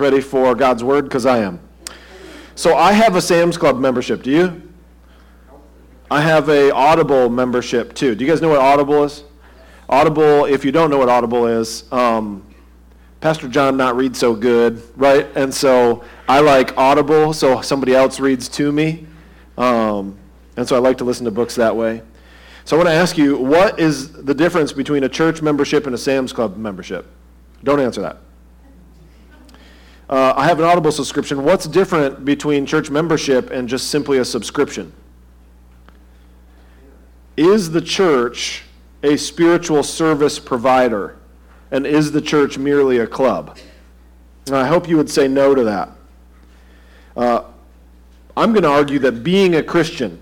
ready for God's Word? Because I am. So I have a Sam's Club membership. Do you? I have a Audible membership too. Do you guys know what Audible is? Audible, if you don't know what Audible is, um, Pastor John not read so good, right? And so I like Audible, so somebody else reads to me. Um, and so I like to listen to books that way. So I want to ask you, what is the difference between a church membership and a Sam's Club membership? Don't answer that. Uh, I have an Audible subscription. What's different between church membership and just simply a subscription? Is the church a spiritual service provider? And is the church merely a club? And I hope you would say no to that. Uh, I'm going to argue that being a Christian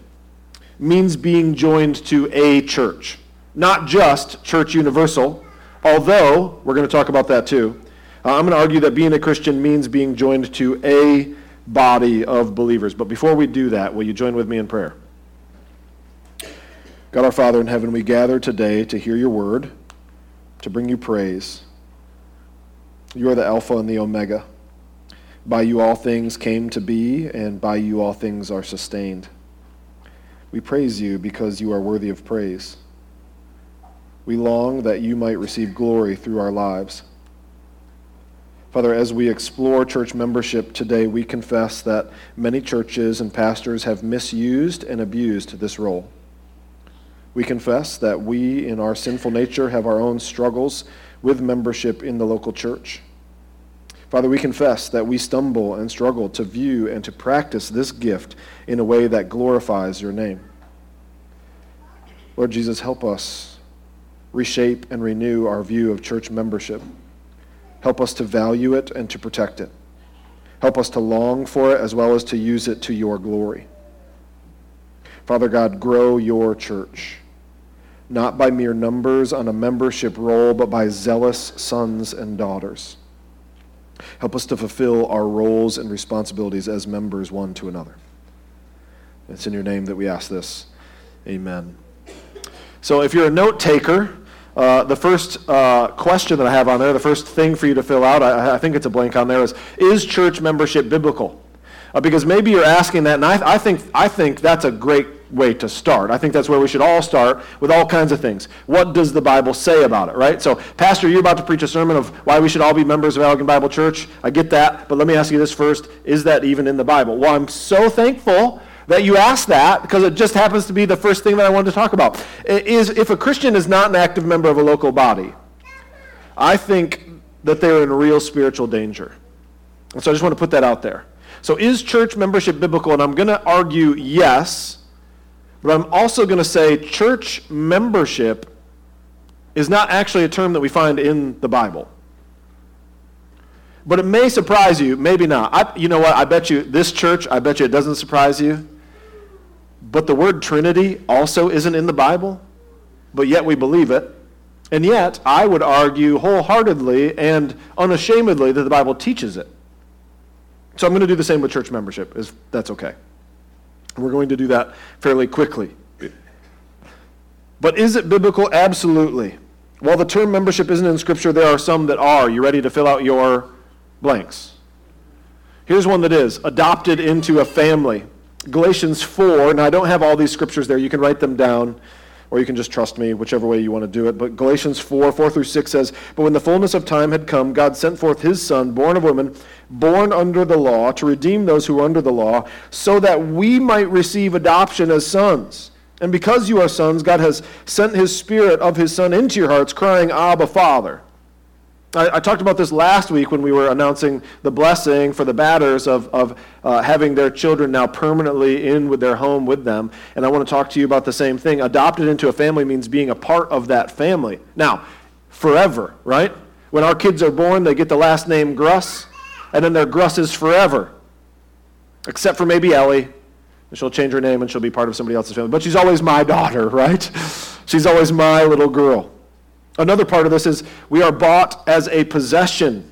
means being joined to a church, not just Church Universal, although we're going to talk about that too. Uh, I'm going to argue that being a Christian means being joined to a body of believers. But before we do that, will you join with me in prayer? God our Father in heaven, we gather today to hear your word, to bring you praise. You are the Alpha and the Omega. By you all things came to be, and by you all things are sustained. We praise you because you are worthy of praise. We long that you might receive glory through our lives. Father, as we explore church membership today, we confess that many churches and pastors have misused and abused this role. We confess that we, in our sinful nature, have our own struggles with membership in the local church. Father, we confess that we stumble and struggle to view and to practice this gift in a way that glorifies your name. Lord Jesus, help us reshape and renew our view of church membership. Help us to value it and to protect it. Help us to long for it as well as to use it to your glory. Father God, grow your church, not by mere numbers on a membership roll, but by zealous sons and daughters. Help us to fulfill our roles and responsibilities as members one to another. It's in your name that we ask this. Amen. So if you're a note taker, uh, the first uh, question that I have on there, the first thing for you to fill out, I, I think it's a blank on there, is Is church membership biblical? Uh, because maybe you're asking that, and I, I, think, I think that's a great way to start. I think that's where we should all start with all kinds of things. What does the Bible say about it, right? So, Pastor, you're about to preach a sermon of why we should all be members of Allegan Bible Church. I get that, but let me ask you this first Is that even in the Bible? Well, I'm so thankful that you asked that because it just happens to be the first thing that I wanted to talk about. Is if a Christian is not an active member of a local body, I think that they're in real spiritual danger. And so I just want to put that out there. So is church membership biblical? And I'm going to argue yes, but I'm also going to say church membership is not actually a term that we find in the Bible. But it may surprise you, maybe not. I, you know what? I bet you this church, I bet you it doesn't surprise you. But the word Trinity also isn't in the Bible, but yet we believe it. And yet, I would argue wholeheartedly and unashamedly that the Bible teaches it. So I'm going to do the same with church membership, if that's okay. We're going to do that fairly quickly. But is it biblical? Absolutely. While the term membership isn't in Scripture, there are some that are. You ready to fill out your blanks? Here's one that is adopted into a family. Galatians 4, now I don't have all these scriptures there. You can write them down, or you can just trust me, whichever way you want to do it. But Galatians 4, 4 through 6 says, But when the fullness of time had come, God sent forth his Son, born of woman, born under the law, to redeem those who were under the law, so that we might receive adoption as sons. And because you are sons, God has sent his Spirit of his Son into your hearts, crying, Abba, Father. I, I, talked about this last week when we were announcing the blessing for the batters of, of uh, having their children now permanently in with their home with them. And I want to talk to you about the same thing. Adopted into a family means being a part of that family. Now, forever, right? When our kids are born, they get the last name Gruss, and then their Grusses forever. Except for maybe Ellie. And She'll change her name and she'll be part of somebody else's family. But she's always my daughter, right? She's always my little girl. Another part of this is we are bought as a possession.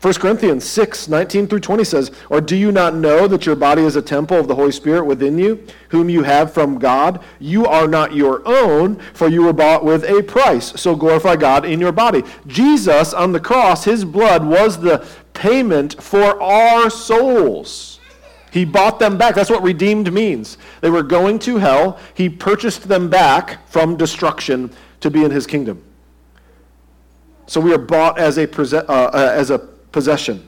1 Corinthians 6, 19 through 20 says, Or do you not know that your body is a temple of the Holy Spirit within you, whom you have from God? You are not your own, for you were bought with a price. So glorify God in your body. Jesus on the cross, his blood was the payment for our souls. He bought them back. That's what redeemed means. They were going to hell. He purchased them back from destruction to be in his kingdom. So we are bought as a, uh, uh, as a possession.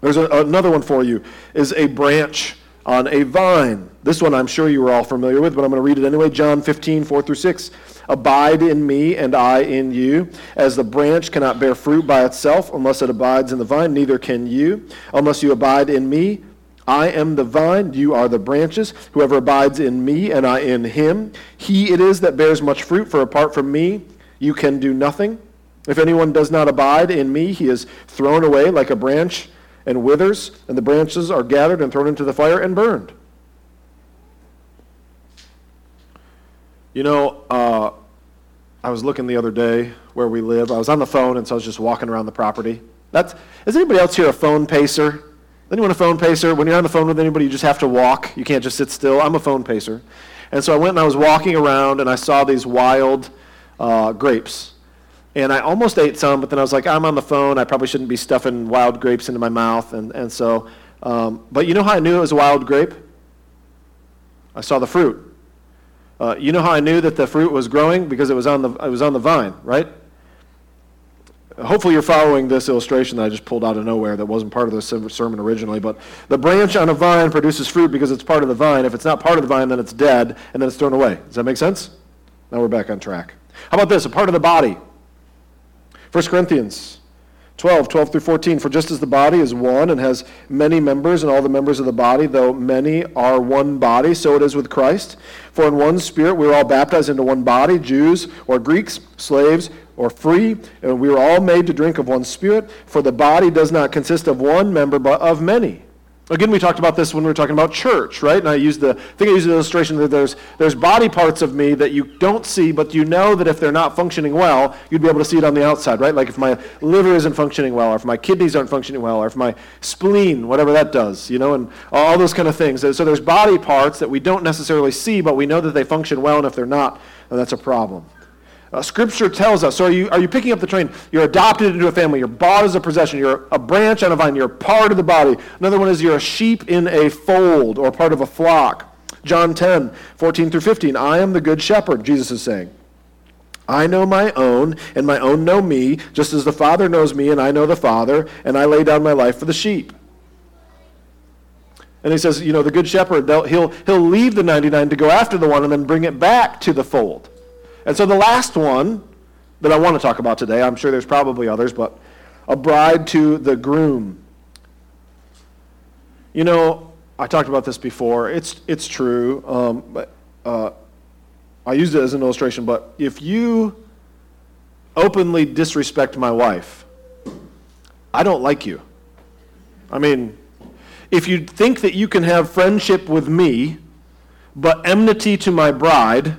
There's a, another one for you is a branch on a vine. This one I'm sure you are all familiar with, but I'm going to read it anyway. John 15, 4 through 6. Abide in me, and I in you. As the branch cannot bear fruit by itself unless it abides in the vine, neither can you. Unless you abide in me, I am the vine, you are the branches. Whoever abides in me, and I in him, he it is that bears much fruit, for apart from me, you can do nothing. If anyone does not abide in me, he is thrown away like a branch and withers, and the branches are gathered and thrown into the fire and burned. You know, uh, I was looking the other day where we live. I was on the phone, and so I was just walking around the property. That's, is anybody else here a phone pacer? Anyone a phone pacer? When you're on the phone with anybody, you just have to walk. You can't just sit still. I'm a phone pacer. And so I went and I was walking around, and I saw these wild uh, grapes and I almost ate some, but then I was like, I'm on the phone. I probably shouldn't be stuffing wild grapes into my mouth. And, and so, um, but you know how I knew it was a wild grape? I saw the fruit. Uh, you know how I knew that the fruit was growing? Because it was on the, it was on the vine, right? Hopefully, you're following this illustration that I just pulled out of nowhere that wasn't part of the sermon originally. But the branch on a vine produces fruit because it's part of the vine. If it's not part of the vine, then it's dead and then it's thrown away. Does that make sense? Now we're back on track. How about this? A part of the body. 1 Corinthians 12, 12 through 14. For just as the body is one and has many members, and all the members of the body, though many are one body, so it is with Christ. For in one spirit we were all baptized into one body, Jews or Greeks, slaves or free, and we were all made to drink of one spirit. For the body does not consist of one member, but of many. Again, we talked about this when we were talking about church, right? And I used the I think I used the illustration that there's there's body parts of me that you don't see, but you know that if they're not functioning well, you'd be able to see it on the outside, right? Like if my liver isn't functioning well, or if my kidneys aren't functioning well, or if my spleen, whatever that does, you know, and all those kind of things. So there's body parts that we don't necessarily see, but we know that they function well, and if they're not, that's a problem. Uh, scripture tells us. So are you, are you picking up the train? You're adopted into a family. You're bought as a possession. You're a branch on a vine. You're part of the body. Another one is you're a sheep in a fold or part of a flock. John 10, 14 through 15. I am the good shepherd, Jesus is saying. I know my own, and my own know me, just as the Father knows me, and I know the Father, and I lay down my life for the sheep. And he says, you know, the good shepherd, he'll, he'll leave the 99 to go after the one and then bring it back to the fold. And so the last one that I want to talk about today, I'm sure there's probably others, but a bride to the groom. You know, I talked about this before. It's, it's true, um, but uh, I used it as an illustration. But if you openly disrespect my wife, I don't like you. I mean, if you think that you can have friendship with me, but enmity to my bride,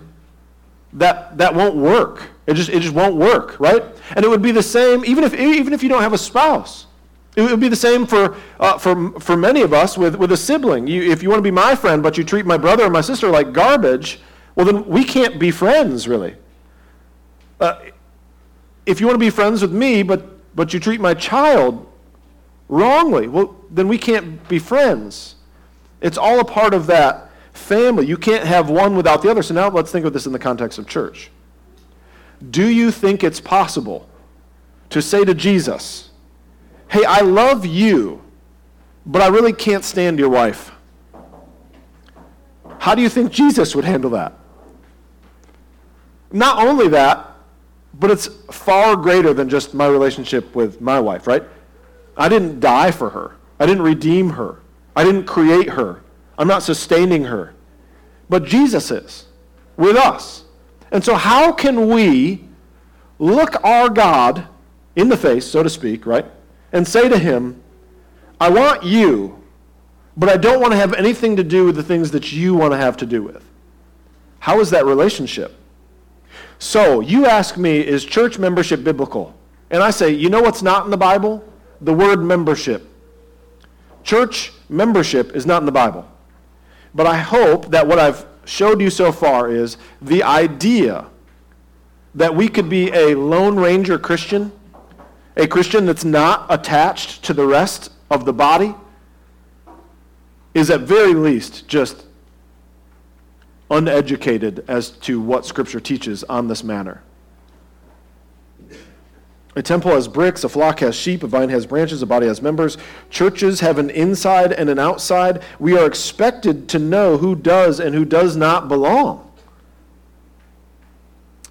that, that won't work. It just, it just won't work, right? And it would be the same, even if, even if you don't have a spouse. It would be the same for, uh, for, for many of us with, with a sibling. You, if you want to be my friend, but you treat my brother or my sister like garbage, well, then we can't be friends, really. Uh, if you want to be friends with me, but, but you treat my child wrongly, well, then we can't be friends. It's all a part of that family. You can't have one without the other. So now let's think of this in the context of church. Do you think it's possible to say to Jesus, Hey, I love you, but I really can't stand your wife? How do you think Jesus would handle that? Not only that, but it's far greater than just my relationship with my wife, right? I didn't die for her. I didn't redeem her. I didn't create her. I'm not sustaining her. But Jesus is with us. And so, how can we look our God in the face, so to speak, right? And say to him, I want you, but I don't want to have anything to do with the things that you want to have to do with. How is that relationship? So, you ask me, is church membership biblical? And I say, you know what's not in the Bible? the word membership. Church membership is not in the Bible. But I hope that what I've showed you so far is the idea that we could be a Lone Ranger Christian, a Christian that's not attached to the rest of the body, is at very least just uneducated as to what Scripture teaches on this matter. A temple has bricks, a flock has sheep, a vine has branches, a body has members. Churches have an inside and an outside. We are expected to know who does and who does not belong.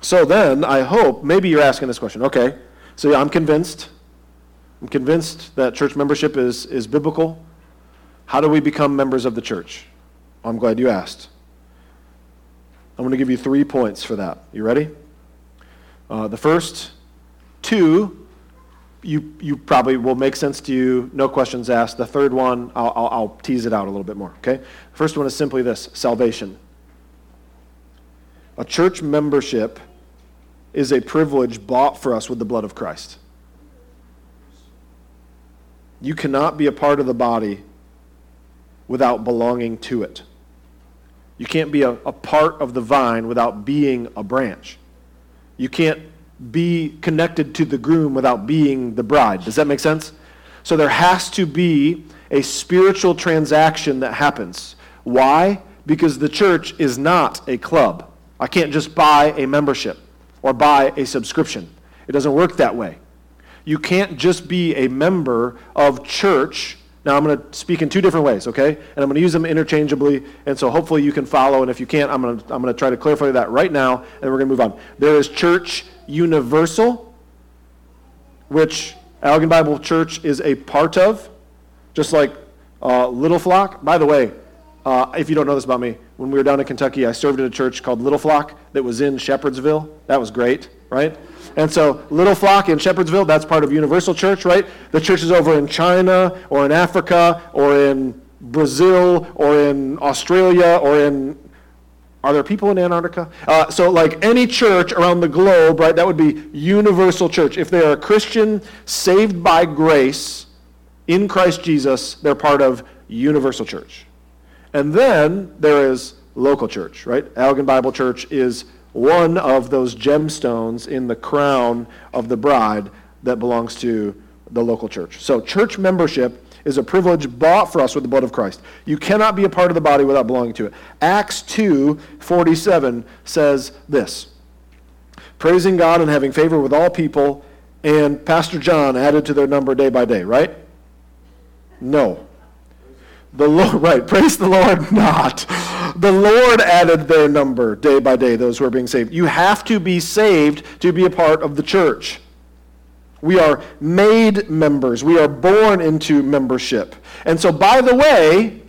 So then, I hope, maybe you're asking this question. Okay, so yeah, I'm convinced. I'm convinced that church membership is, is biblical. How do we become members of the church? I'm glad you asked. I'm going to give you three points for that. You ready? Uh, the first two, you, you probably will make sense to you, no questions asked. The third one, I'll, I'll, I'll tease it out a little bit more, okay? First one is simply this salvation. A church membership is a privilege bought for us with the blood of Christ. You cannot be a part of the body without belonging to it. You can't be a, a part of the vine without being a branch. You can't be connected to the groom without being the bride. Does that make sense? So there has to be a spiritual transaction that happens. Why? Because the church is not a club. I can't just buy a membership or buy a subscription. It doesn't work that way. You can't just be a member of church now, I'm going to speak in two different ways, okay? And I'm going to use them interchangeably, and so hopefully you can follow. And if you can't, I'm going to, I'm going to try to clarify that right now, and we're going to move on. There is church universal, which Allegan Bible Church is a part of, just like uh, Little Flock. By the way, uh, if you don't know this about me, when we were down in Kentucky, I served at a church called Little Flock that was in Shepherdsville. That was great, right? And so, Little Flock in Shepherdsville, that's part of Universal Church, right? The church is over in China or in Africa or in Brazil or in Australia or in. Are there people in Antarctica? Uh, so, like any church around the globe, right, that would be Universal Church. If they're a Christian saved by grace in Christ Jesus, they're part of Universal Church. And then there is local church, right? Allegan Bible Church is one of those gemstones in the crown of the bride that belongs to the local church. So, church membership is a privilege bought for us with the blood of Christ. You cannot be a part of the body without belonging to it. Acts 2 47 says this Praising God and having favor with all people, and Pastor John added to their number day by day, right? No. The Lord, right, praise the Lord not. The Lord added their number day by day, those who are being saved. You have to be saved to be a part of the church. We are made members. We are born into membership. And so, by the way,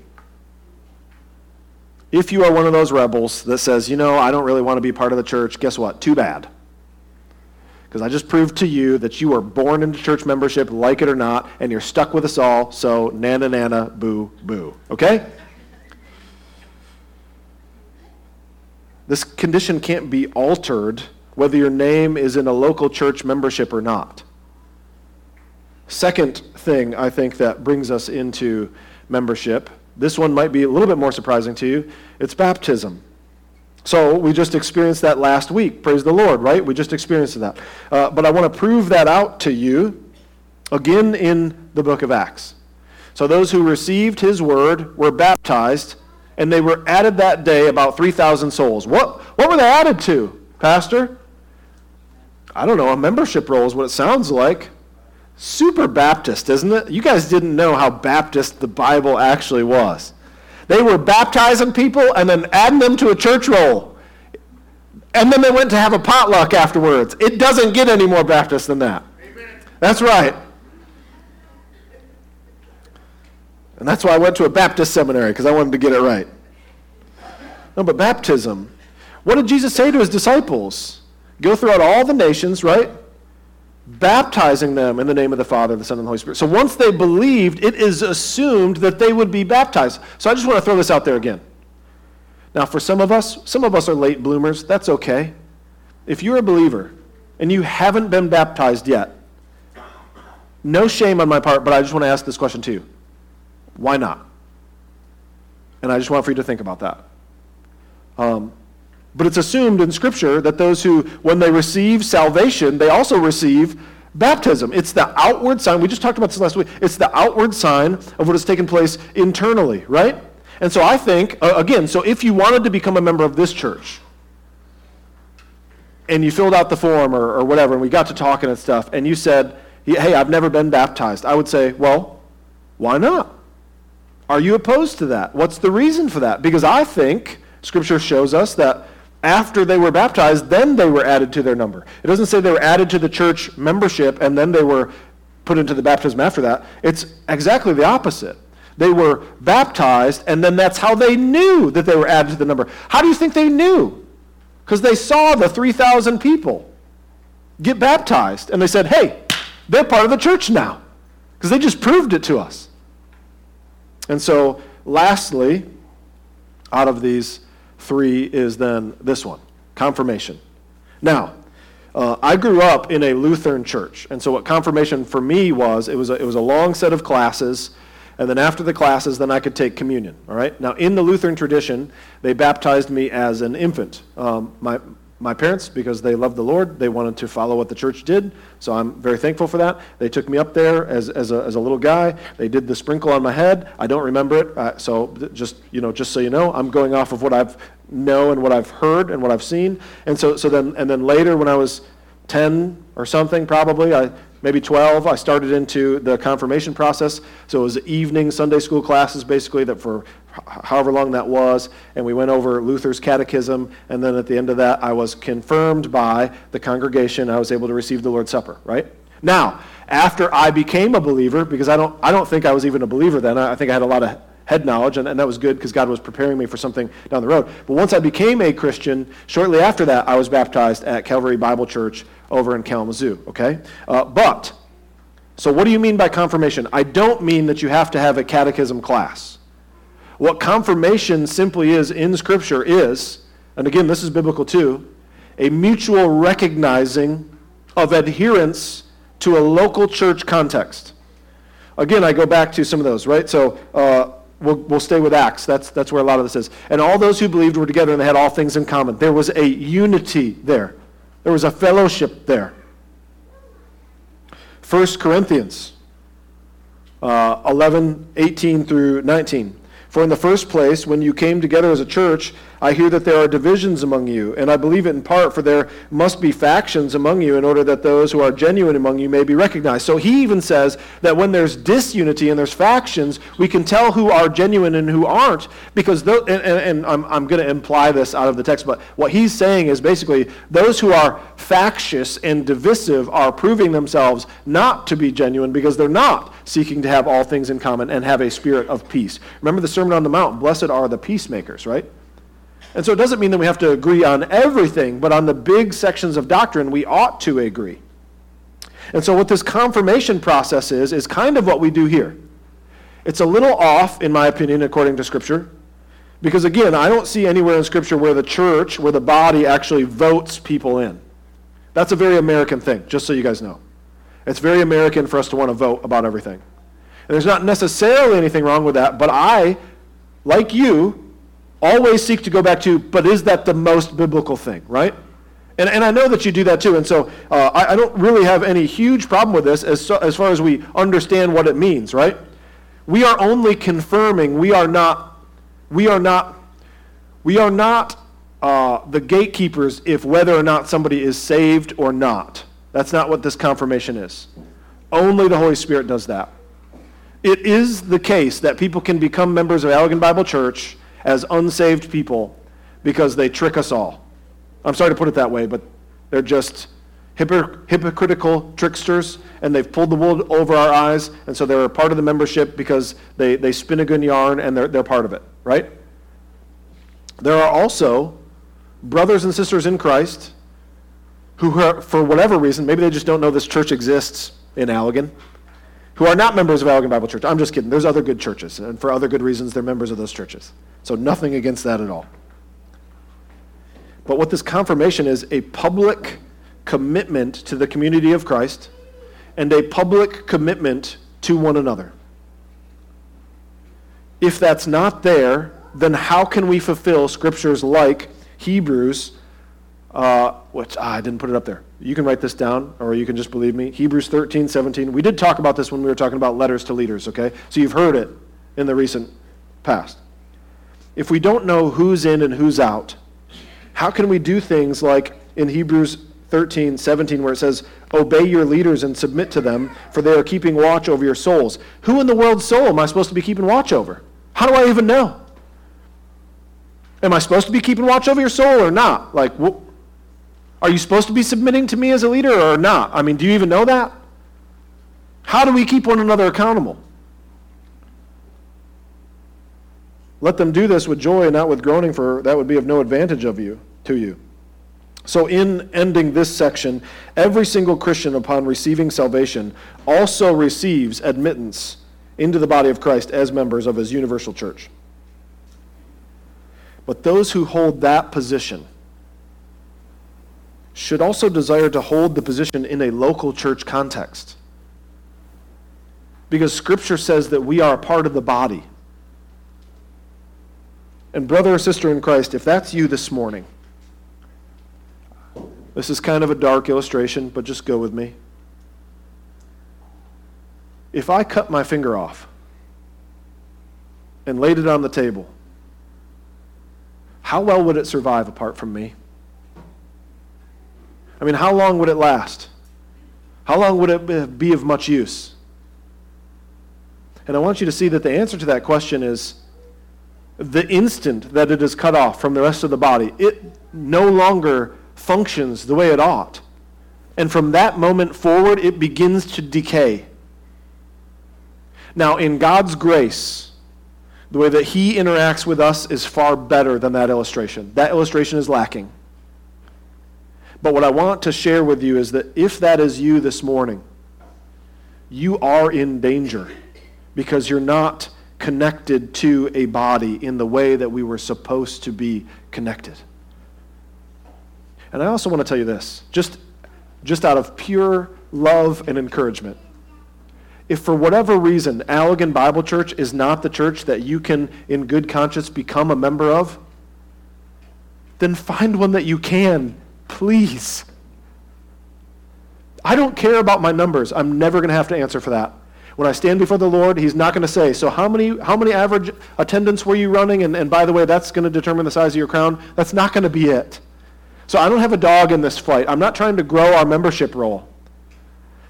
if you are one of those rebels that says, you know, I don't really want to be part of the church, guess what? Too bad because I just proved to you that you are born into church membership, like it or not, and you're stuck with us all, so nana nana, boo boo. Okay? This condition can't be altered whether your name is in a local church membership or not. Second thing I think that brings us into membership, this one might be a little bit more surprising to you, it's baptism. So we just experienced that last week. Praise the Lord, right? We just experienced that. Uh, but I want to prove that out to you again in the book of Acts. So those who received his word were baptized, and they were added that day about 3,000 souls. What, what were they added to, Pastor? I don't know. A membership roll is what it sounds like. Super Baptist, isn't it? You guys didn't know how Baptist the Bible actually was. They were baptizing people and then adding them to a church roll. And then they went to have a potluck afterwards. It doesn't get any more Baptist than that. Amen. That's right. And that's why I went to a Baptist seminary, because I wanted to get it right. No, but baptism. What did Jesus say to his disciples? Go throughout all the nations, right? Baptizing them in the name of the Father, the Son, and the Holy Spirit. So once they believed, it is assumed that they would be baptized. So I just want to throw this out there again. Now, for some of us, some of us are late bloomers. That's okay. If you're a believer and you haven't been baptized yet, no shame on my part, but I just want to ask this question to you. Why not? And I just want for you to think about that. Um, but it's assumed in Scripture that those who, when they receive salvation, they also receive baptism. It's the outward sign. We just talked about this last week. It's the outward sign of what has taken place internally, right? And so I think, uh, again, so if you wanted to become a member of this church, and you filled out the form or, or whatever, and we got to talking and stuff, and you said, hey, I've never been baptized, I would say, well, why not? Are you opposed to that? What's the reason for that? Because I think Scripture shows us that after they were baptized, then they were added to their number. It doesn't say they were added to the church membership and then they were put into the baptism after that. It's exactly the opposite. They were baptized, and then that's how they knew that they were added to the number. How do you think they knew? Because they saw the 3,000 people get baptized, and they said, hey, they're part of the church now. Because they just proved it to us. And so, lastly, out of these three is then this one confirmation. Now, uh, I grew up in a Lutheran church, and so what confirmation for me was, it was a, it was a long set of classes, and then after the classes, then I could take communion. All right. Now, in the Lutheran tradition, they baptized me as an infant. Um, my my parents, because they loved the Lord, they wanted to follow what the church did. So I'm very thankful for that. They took me up there as, as, a, as a little guy. They did the sprinkle on my head. I don't remember it. Uh, so just, you know, just so you know, I'm going off of what I've know and what I've heard and what I've seen. And so, so then, and then later when I was 10 or something, probably, I, maybe 12, I started into the confirmation process. So it was evening Sunday school classes, basically, that for however long that was, and we went over Luther's catechism, and then at the end of that, I was confirmed by the congregation. I was able to receive the Lord's Supper, right? Now, after I became a believer, because I don't, I don't think I was even a believer then, I think I had a lot of head knowledge, and, and that was good because God was preparing me for something down the road. But once I became a Christian, shortly after that, I was baptized at Calvary Bible Church over in Kalamazoo, okay? Uh, but, so what do you mean by confirmation? I don't mean that you have to have a catechism class. What confirmation simply is in Scripture is, and again, this is biblical too, a mutual recognizing of adherence to a local church context. Again, I go back to some of those, right? So uh, we'll, we'll stay with Acts. That's, that's where a lot of this is. And all those who believed were together and they had all things in common. There was a unity there, there was a fellowship there. 1 Corinthians uh, 11, 18 through 19. For in the first place, when you came together as a church, I hear that there are divisions among you, and I believe it in part, for there must be factions among you in order that those who are genuine among you may be recognized. So he even says that when there's disunity and there's factions, we can tell who are genuine and who aren't, because, and, and, and I'm, I'm going to imply this out of the text, but what he's saying is basically those who are factious and divisive are proving themselves not to be genuine because they're not seeking to have all things in common and have a spirit of peace. Remember the Sermon on the Mount, blessed are the peacemakers, right? And so it doesn't mean that we have to agree on everything, but on the big sections of doctrine, we ought to agree. And so what this confirmation process is, is kind of what we do here. It's a little off, in my opinion, according to Scripture. Because again, I don't see anywhere in Scripture where the church, where the body actually votes people in. That's a very American thing, just so you guys know. It's very American for us to want to vote about everything. And there's not necessarily anything wrong with that, but I, like you, always seek to go back to, but is that the most biblical thing, right? And, and I know that you do that too. And so uh, I, I, don't really have any huge problem with this as, so, as far as we understand what it means, right? We are only confirming, we are not, we are not, we are not uh, the gatekeepers if whether or not somebody is saved or not. That's not what this confirmation is. Only the Holy Spirit does that. It is the case that people can become members of Allegan Bible Church as unsaved people because they trick us all. I'm sorry to put it that way, but they're just hypocritical tricksters, and they've pulled the wool over our eyes, and so they're a part of the membership because they, they spin a good yarn and they're, they're part of it, right? There are also brothers and sisters in Christ who, are, for whatever reason, maybe they just don't know this church exists in Allegan, who are not members of Allegan Bible Church. I'm just kidding. There's other good churches, and for other good reasons, they're members of those churches. So nothing against that at all. But what this confirmation is a public commitment to the community of Christ and a public commitment to one another. If that's not there, then how can we fulfill scriptures like Hebrews, uh, which ah, I didn't put it up there. You can write this down, or you can just believe me. Hebrews 13, 17. We did talk about this when we were talking about letters to leaders, okay? So you've heard it in the recent past. If we don't know who's in and who's out, how can we do things like in Hebrews 13, 17, where it says, Obey your leaders and submit to them, for they are keeping watch over your souls? Who in the world's soul am I supposed to be keeping watch over? How do I even know? Am I supposed to be keeping watch over your soul or not? Like, are you supposed to be submitting to me as a leader or not? I mean, do you even know that? How do we keep one another accountable? Let them do this with joy and not with groaning, for that would be of no advantage of you to you. So, in ending this section, every single Christian, upon receiving salvation, also receives admittance into the body of Christ as members of his universal church. But those who hold that position should also desire to hold the position in a local church context. Because Scripture says that we are a part of the body. And, brother or sister in Christ, if that's you this morning, this is kind of a dark illustration, but just go with me. If I cut my finger off and laid it on the table, how well would it survive apart from me? I mean, how long would it last? How long would it be of much use? And I want you to see that the answer to that question is the instant that it is cut off from the rest of the body, it no longer functions the way it ought. And from that moment forward, it begins to decay. Now, in God's grace, the way that He interacts with us is far better than that illustration. That illustration is lacking. But what I want to share with you is that if that is you this morning, you are in danger because you're not connected to a body in the way that we were supposed to be connected. And I also want to tell you this, just, just out of pure love and encouragement. If for whatever reason Allegan Bible Church is not the church that you can, in good conscience, become a member of, then find one that you can, please. I don't care about my numbers. I'm never going to have to answer for that. When I stand before the Lord, He's not going to say, So, how many, how many average attendance were you running? And, and by the way, that's going to determine the size of your crown. That's not going to be it. So, I don't have a dog in this fight. I'm not trying to grow our membership roll.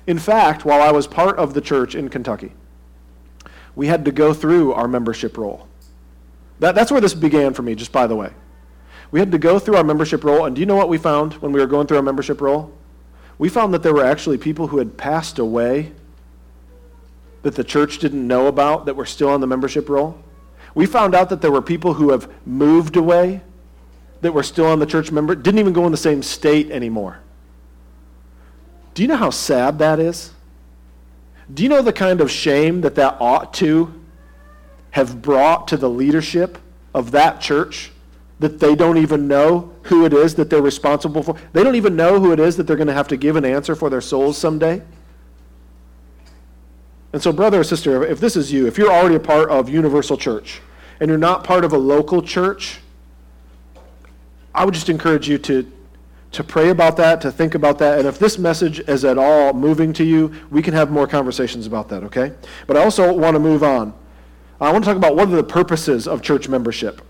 In fact, while I was part of the church in Kentucky, we had to go through our membership roll. That, that's where this began for me, just by the way. We had to go through our membership roll, and do you know what we found when we were going through our membership roll? We found that there were actually people who had passed away that the church didn't know about that were still on the membership roll. We found out that there were people who have moved away that were still on the church member, didn't even go in the same state anymore. Do you know how sad that is? Do you know the kind of shame that that ought to have brought to the leadership of that church? That they don't even know who it is that they're responsible for. They don't even know who it is that they're going to have to give an answer for their souls someday. And so, brother or sister, if this is you, if you're already a part of Universal Church and you're not part of a local church, I would just encourage you to, to pray about that, to think about that. And if this message is at all moving to you, we can have more conversations about that, okay? But I also want to move on. I want to talk about what are the purposes of church membership.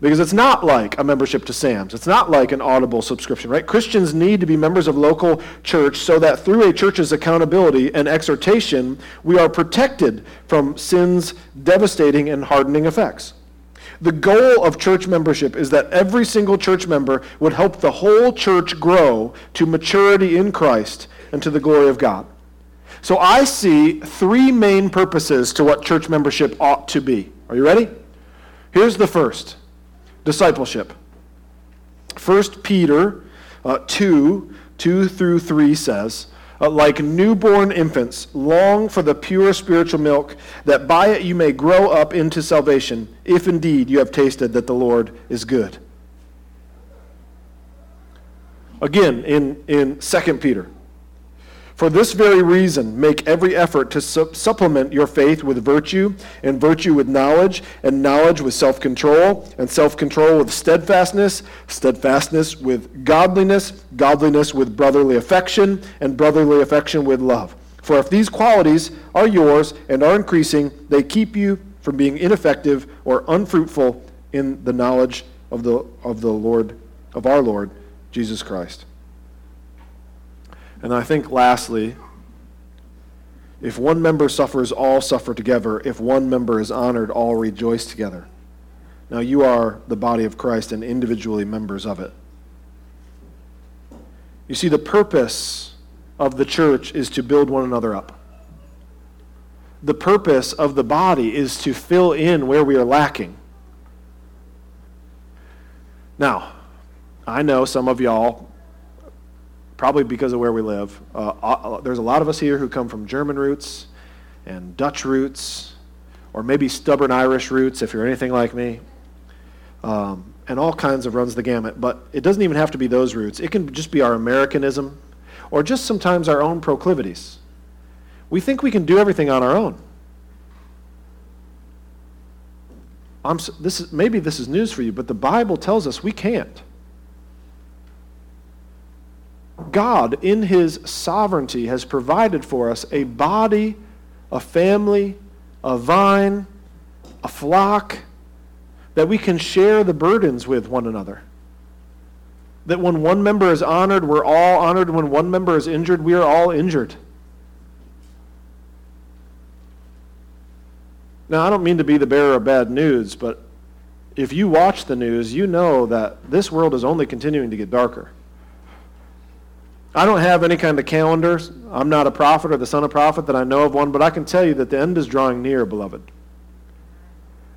Because it's not like a membership to SAMS. It's not like an audible subscription, right? Christians need to be members of local church so that through a church's accountability and exhortation, we are protected from sin's devastating and hardening effects. The goal of church membership is that every single church member would help the whole church grow to maturity in Christ and to the glory of God. So I see three main purposes to what church membership ought to be. Are you ready? Here's the first discipleship. 1 Peter uh, 2 2 through 3 says, uh, like newborn infants, long for the pure spiritual milk, that by it you may grow up into salvation, if indeed you have tasted that the Lord is good. Again, in, in 2 Peter, For this very reason, make every effort to su- supplement your faith with virtue, and virtue with knowledge, and knowledge with self control, and self control with steadfastness, steadfastness with godliness, godliness with brotherly affection, and brotherly affection with love. For if these qualities are yours and are increasing, they keep you from being ineffective or unfruitful in the knowledge of the, of the Lord, of our Lord Jesus Christ. And I think lastly, if one member suffers, all suffer together. If one member is honored, all rejoice together. Now you are the body of Christ and individually members of it. You see, the purpose of the church is to build one another up. The purpose of the body is to fill in where we are lacking. Now, I know some of y'all probably because of where we live. Uh, uh, there's a lot of us here who come from German roots and Dutch roots, or maybe stubborn Irish roots if you're anything like me, um, and all kinds of runs the gamut. But it doesn't even have to be those roots, it can just be our Americanism or just sometimes our own proclivities. We think we can do everything on our own. I'm, this is, maybe this is news for you, but the Bible tells us we can't. God, in His sovereignty, has provided for us a body, a family, a vine, a flock that we can share the burdens with one another. That when one member is honored, we're all honored. When one member is injured, we are all injured. Now, I don't mean to be the bearer of bad news, but if you watch the news, you know that this world is only continuing to get darker. I don't have any kind of calendars. I'm not a prophet or the son of prophet that I know of one, but I can tell you that the end is drawing near, beloved.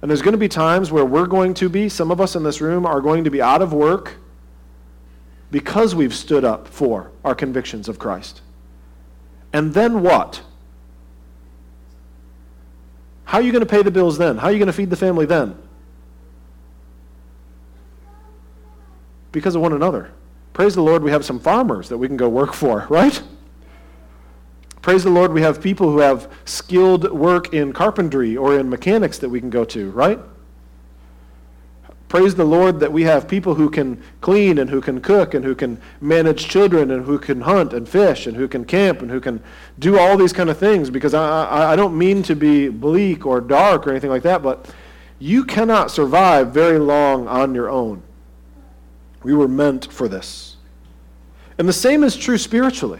And there's going to be times where we're going to be, some of us in this room are going to be out of work because we've stood up for our convictions of Christ. And then what? How are you going to pay the bills then? How are you going to feed the family then? Because of one another. Praise the Lord, we have some farmers that we can go work for, right? Praise the Lord, we have people who have skilled work in carpentry or in mechanics that we can go to, right? Praise the Lord that we have people who can clean and who can cook and who can manage children and who can hunt and fish and who can camp and who can do all these kind of things because I, I, I don't mean to be bleak or dark or anything like that, but you cannot survive very long on your own. We were meant for this. And the same is true spiritually.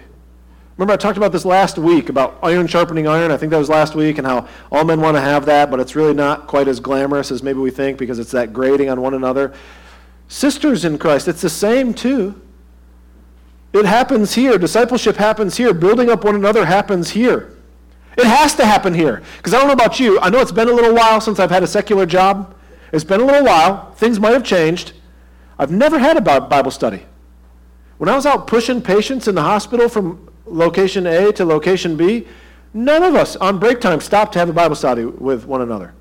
Remember, I talked about this last week about iron sharpening iron. I think that was last week, and how all men want to have that, but it's really not quite as glamorous as maybe we think because it's that grading on one another. Sisters in Christ, it's the same too. It happens here. Discipleship happens here. Building up one another happens here. It has to happen here. Because I don't know about you. I know it's been a little while since I've had a secular job. It's been a little while. Things might have changed. I've never had a Bible study. When I was out pushing patients in the hospital from location A to location B, none of us on break time stopped to have a Bible study with one another.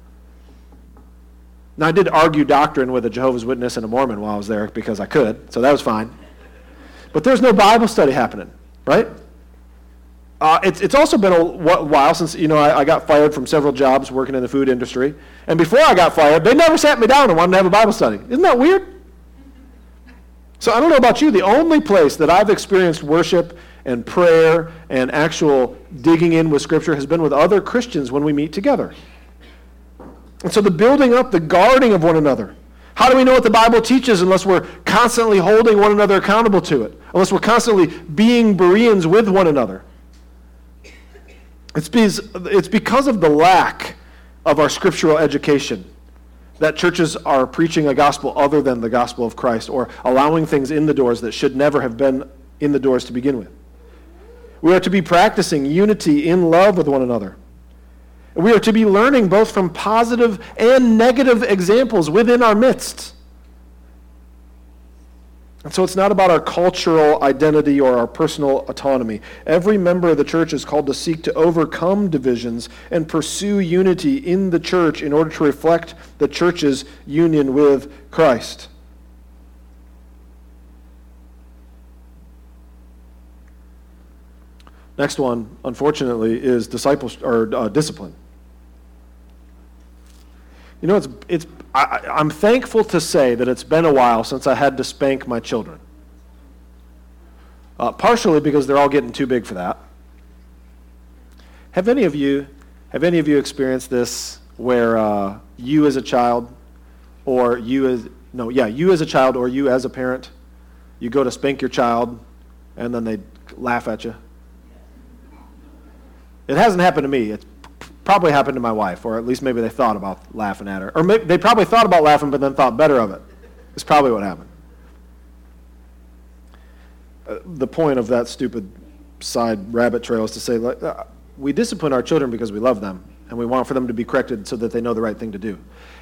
Now, I did argue doctrine with a Jehovah's Witness and a Mormon while I was there because I could, so that was fine. But there's no Bible study happening, right? Uh, it's, it's also been a while since you know I, I, got fired from several jobs working in the food industry, and before I got fired, they never sat me down and wanted to have a Bible study. Isn't that weird? So I don't know about you. The only place that I've experienced worship and prayer and actual digging in with Scripture has been with other Christians when we meet together. And so the building up, the guarding of one another. How do we know what the Bible teaches unless we're constantly holding one another accountable to it? Unless we're constantly being Bereans with one another? It's because, it's because of the lack of our scriptural education that churches are preaching a gospel other than the gospel of Christ or allowing things in the doors that should never have been in the doors to begin with. We are to be practicing unity in love with one another. We are to be learning both from positive and negative examples within our midst. And so it's not about our cultural identity or our personal autonomy. Every member of the church is called to seek to overcome divisions and pursue unity in the church in order to reflect the church's union with Christ. Next one, unfortunately, is disciple or uh, discipline. You know, it's, it's, I, I'm thankful to say that it's been a while since I had to spank my children. Uh, partially because they're all getting too big for that. Have any of you, have any of you experienced this where uh, you as a child, or you as no, yeah, you as a child or you as a parent, you go to spank your child, and then they laugh at you? It hasn't happened to me. It's probably happened to my wife, or at least maybe they thought about laughing at her. Or maybe they probably thought about laughing, but then thought better of it. It's probably what happened. Uh, the point of that stupid side rabbit trail is to say, uh, we discipline our children because we love them, and we want for them to be corrected so that they know the right thing to do.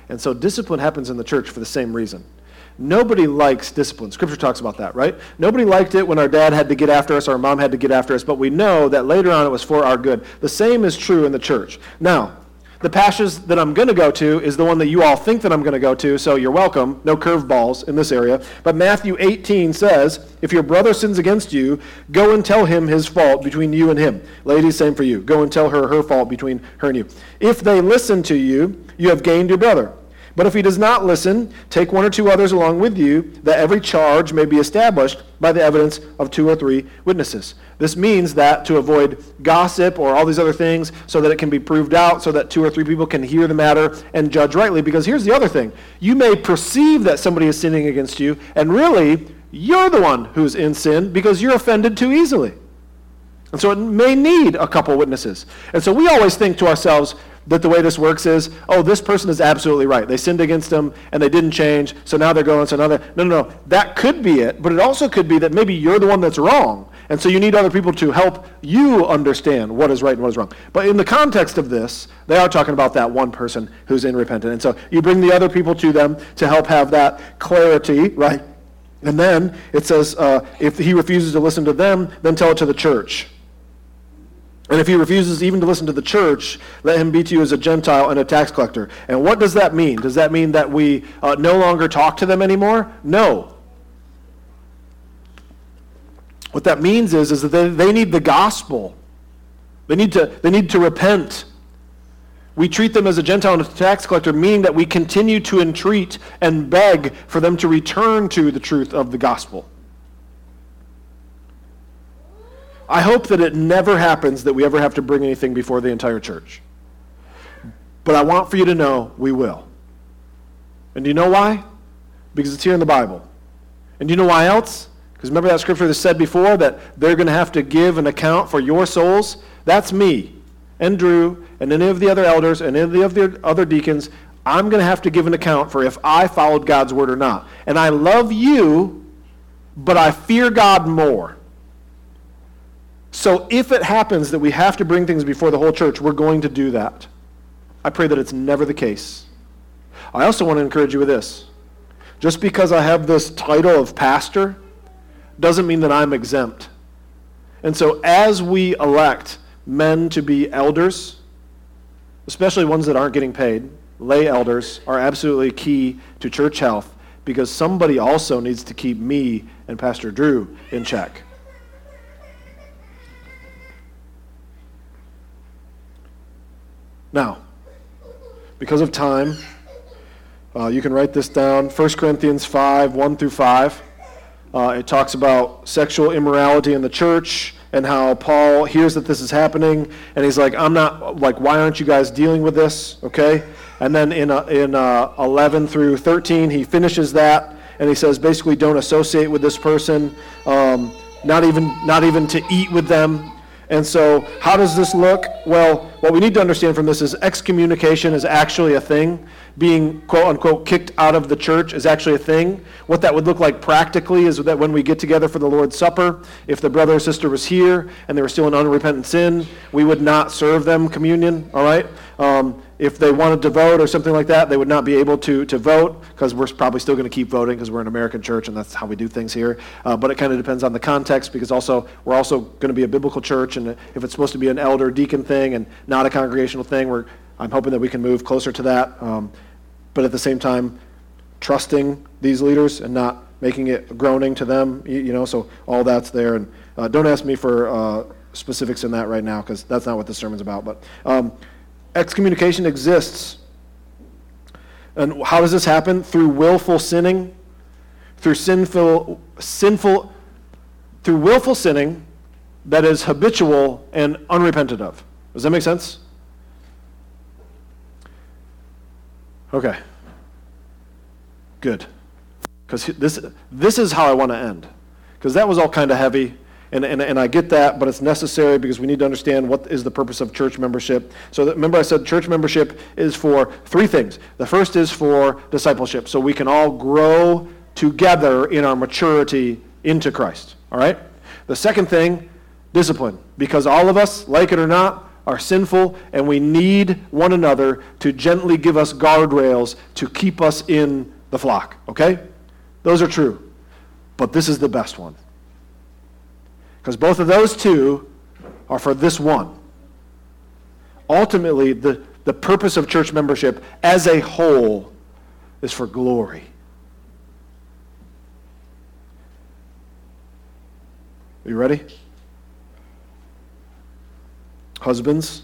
And so discipline happens in the church for the same reason. Nobody likes discipline. Scripture talks about that, right? Nobody liked it when our dad had to get after us our mom had to get after us, but we know that later on it was for our good. The same is true in the church. Now, the passage that I'm going to go to is the one that you all think that I'm going to go to, so you're welcome. No curveballs in this area. But Matthew 18 says, If your brother sins against you, go and tell him his fault between you and him. Ladies, same for you. Go and tell her her fault between her and you. If they listen to you, you have gained your brother. But if he does not listen, take one or two others along with you, that every charge may be established by the evidence of two or three witnesses. This means that to avoid gossip or all these other things, so that it can be proved out, so that two or three people can hear the matter and judge rightly. Because here's the other thing you may perceive that somebody is sinning against you, and really, you're the one who's in sin because you're offended too easily. And so it may need a couple witnesses. And so we always think to ourselves, that the way this works is, oh, this person is absolutely right. They sinned against him and they didn't change, so now they're going, so another. No, no, no. That could be it, but it also could be that maybe you're the one that's wrong. And so you need other people to help you understand what is right and what is wrong. But in the context of this, they are talking about that one person who's in repentant. And so you bring the other people to them to help have that clarity, right? And then it says, uh, if he refuses to listen to them, then tell it to the church. And if he refuses even to listen to the church, let him be to you as a Gentile and a tax collector. And what does that mean? Does that mean that we uh, no longer talk to them anymore? No. What that means is, is that they, they need the gospel. They need, to, they need to repent. We treat them as a Gentile and a tax collector, meaning that we continue to entreat and beg for them to return to the truth of the gospel. I hope that it never happens that we ever have to bring anything before the entire church. But I want for you to know we will. And do you know why? Because it's here in the Bible. And do you know why else? Because remember that scripture that said before that they're going to have to give an account for your souls? That's me and Drew and any of the other elders and any of the other deacons. I'm going to have to give an account for if I followed God's word or not. And I love you, but I fear God more. So if it happens that we have to bring things before the whole church, we're going to do that. I pray that it's never the case. I also want to encourage you with this. Just because I have this title of pastor doesn't mean that I'm exempt. And so as we elect men to be elders, especially ones that aren't getting paid, lay elders are absolutely key to church health because somebody also needs to keep me and Pastor Drew in check. Now, because of time, uh, you can write this down 1 Corinthians 5 1 through 5. Uh, it talks about sexual immorality in the church and how Paul hears that this is happening, and he's like, I'm not, like, why aren't you guys dealing with this? Okay? And then in, uh, in uh, 11 through 13, he finishes that, and he says, basically, don't associate with this person, um, not, even, not even to eat with them. And so, how does this look? Well, what we need to understand from this is excommunication is actually a thing. Being, quote unquote, kicked out of the church is actually a thing. What that would look like practically is that when we get together for the Lord's Supper, if the brother or sister was here and they were still in unrepentant sin, we would not serve them communion, all right? Um, if they wanted to vote or something like that, they would not be able to, to vote because we're probably still going to keep voting because we're an American church and that's how we do things here. Uh, but it kind of depends on the context because also we're also going to be a biblical church and if it's supposed to be an elder deacon thing and not a congregational thing, we're, I'm hoping that we can move closer to that. Um, but at the same time, trusting these leaders and not making it groaning to them, you, you know, so all that's there. And uh, don't ask me for uh, specifics in that right now because that's not what the sermon's about. But um, excommunication exists. And how does this happen? Through willful sinning, through sinful, sinful, through willful sinning that is habitual and unrepented of. Does that make sense? Okay. Good. Because this, this is how I want to end. Because that was all kind of heavy. And, and, and I get that, but it's necessary because we need to understand what is the purpose of church membership. So that, remember I said church membership is for three things. The first is for discipleship, so we can all grow together in our maturity into Christ. All right? The second thing, discipline. Because all of us, like it or not, are sinful, and we need one another to gently give us guardrails to keep us in the flock. Okay? Those are true. But this is the best one. Because both of those two are for this one. Ultimately, the, the purpose of church membership as a whole is for glory. Are you ready? Husbands,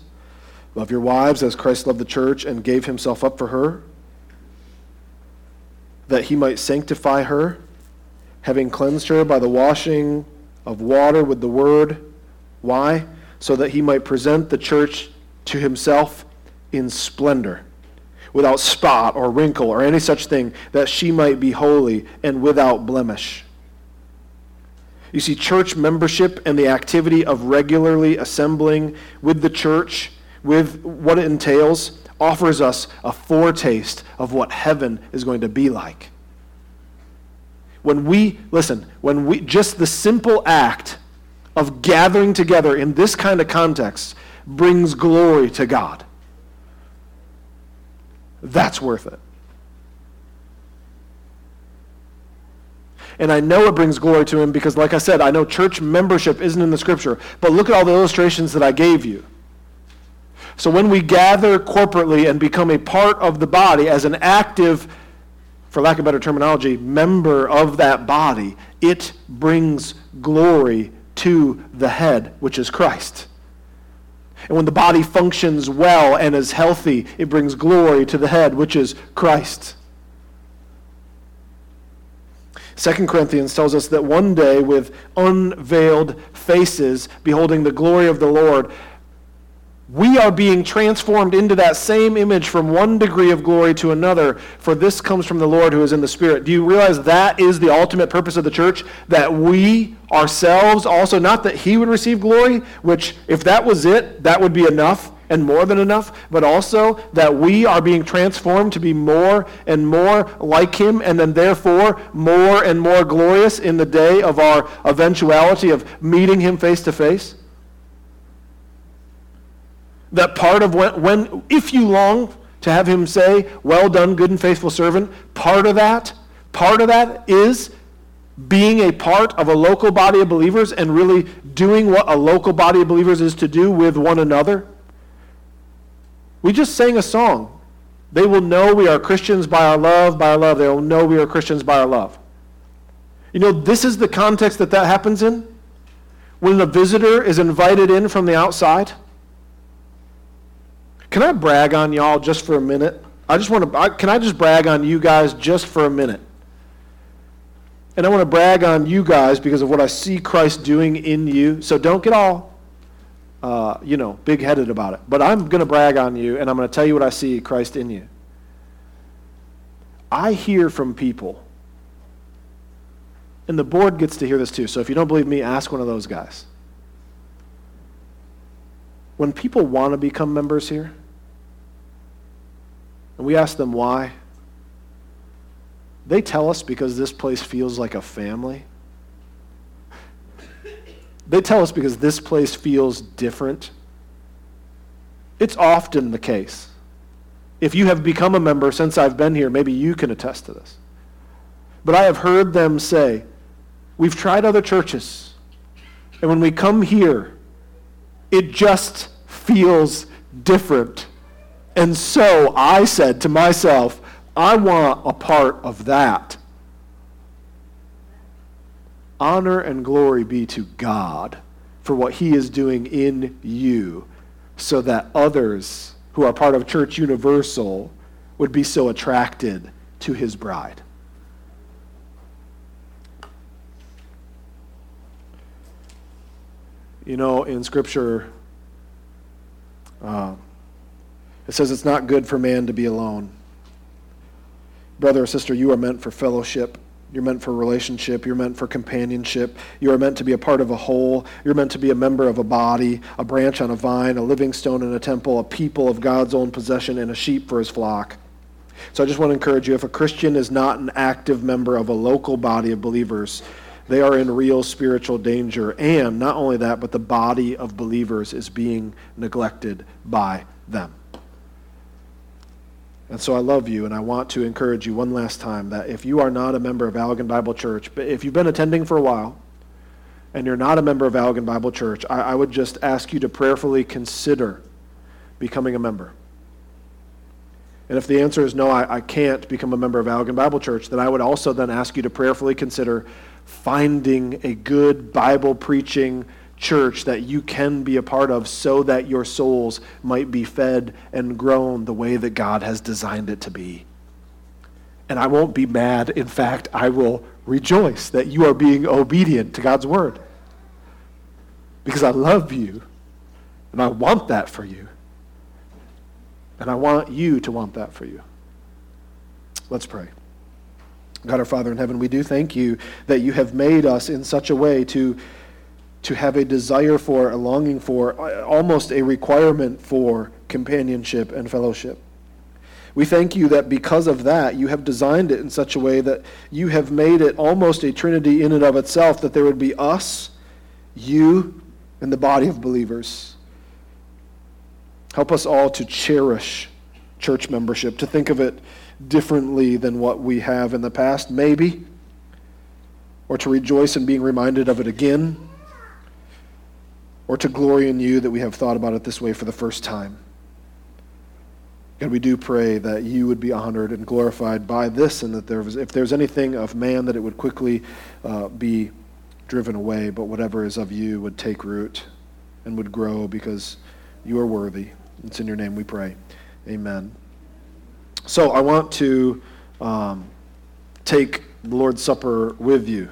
love your wives as Christ loved the church and gave himself up for her that he might sanctify her, having cleansed her by the washing of water with the word. Why? So that he might present the church to himself in splendor, without spot or wrinkle or any such thing, that she might be holy and without blemish. You see, church membership and the activity of regularly assembling with the church, with what it entails, offers us a foretaste of what heaven is going to be like. When we, listen, when we, just the simple act of gathering together in this kind of context brings glory to God. That's worth it. And I know it brings glory to him because, like I said, I know church membership isn't in the scripture. But look at all the illustrations that I gave you. So when we gather corporately and become a part of the body as an active, for lack of better terminology, member of that body, it brings glory to the head, which is Christ. And when the body functions well and is healthy, it brings glory to the head, which is Christ. 2 Corinthians tells us that one day, with unveiled faces, beholding the glory of the Lord, we are being transformed into that same image from one degree of glory to another, for this comes from the Lord who is in the Spirit. Do you realize that is the ultimate purpose of the church? That we ourselves also, not that He would receive glory, which, if that was it, that would be enough and more than enough, but also that we are being transformed to be more and more like Him, and then therefore more and more glorious in the day of our eventuality of meeting Him face to face that part of when, when, if you long to have him say, well done, good and faithful servant, part of that, part of that is being a part of a local body of believers and really doing what a local body of believers is to do with one another. We just sang a song. They will know we are Christians by our love, by our love. They will know we are Christians by our love. You know, this is the context that that happens in. When a visitor is invited in from the outside, can I brag on y'all just for a minute? I just want to, I, can I just brag on you guys just for a minute? And I want to brag on you guys because of what I see Christ doing in you. So don't get all, uh, you know, big headed about it. But I'm going to brag on you and I'm going to tell you what I see Christ in you. I hear from people, and the board gets to hear this too. So if you don't believe me, ask one of those guys when people want to become members here, and we ask them why, they tell us because this place feels like a family. They tell us because this place feels different. It's often the case. If you have become a member since I've been here, maybe you can attest to this. But I have heard them say, We've tried other churches, and when we come here, it just feels different. And so I said to myself, I want a part of that. Honor and glory be to God for what He is doing in you so that others who are part of Church Universal would be so attracted to His bride. You know, in Scripture, uh, it says it's not good for man to be alone. Brother or sister, you are meant for fellowship. You're meant for relationship. You're meant for companionship. You are meant to be a part of a whole. You're meant to be a member of a body, a branch on a vine, a living stone in a temple, a people of God's own possession, and a sheep for his flock. So I just want to encourage you if a Christian is not an active member of a local body of believers, they are in real spiritual danger. And not only that, but the body of believers is being neglected by them. And so I love you, and I want to encourage you one last time that if you are not a member of Allegan Bible Church, but if you've been attending for a while and you're not a member of Allegan Bible Church, I, I would just ask you to prayerfully consider becoming a member. And if the answer is no, I, I can't become a member of Allegan Bible Church, then I would also then ask you to prayerfully consider finding a good Bible preaching church that you can be a part of so that your souls might be fed and grown the way that God has designed it to be. And I won't be mad. In fact, I will rejoice that you are being obedient to God's word. Because I love you and I want that for you. And I want you to want that for you. Let's pray. God our Father in heaven, we do thank you that you have made us in such a way to to have a desire for, a longing for, almost a requirement for companionship and fellowship. We thank you that because of that, you have designed it in such a way that you have made it almost a trinity in and of itself, that there would be us, you, and the body of believers. Help us all to cherish church membership, to think of it differently than what we have in the past, maybe, or to rejoice in being reminded of it again or to glory in you that we have thought about it this way for the first time. God, we do pray that you would be honored and glorified by this, and that there was, if there's anything of man, that it would quickly uh, be driven away, but whatever is of you would take root and would grow because you are worthy. It's in your name we pray. Amen. So I want to um, take the Lord's Supper with you.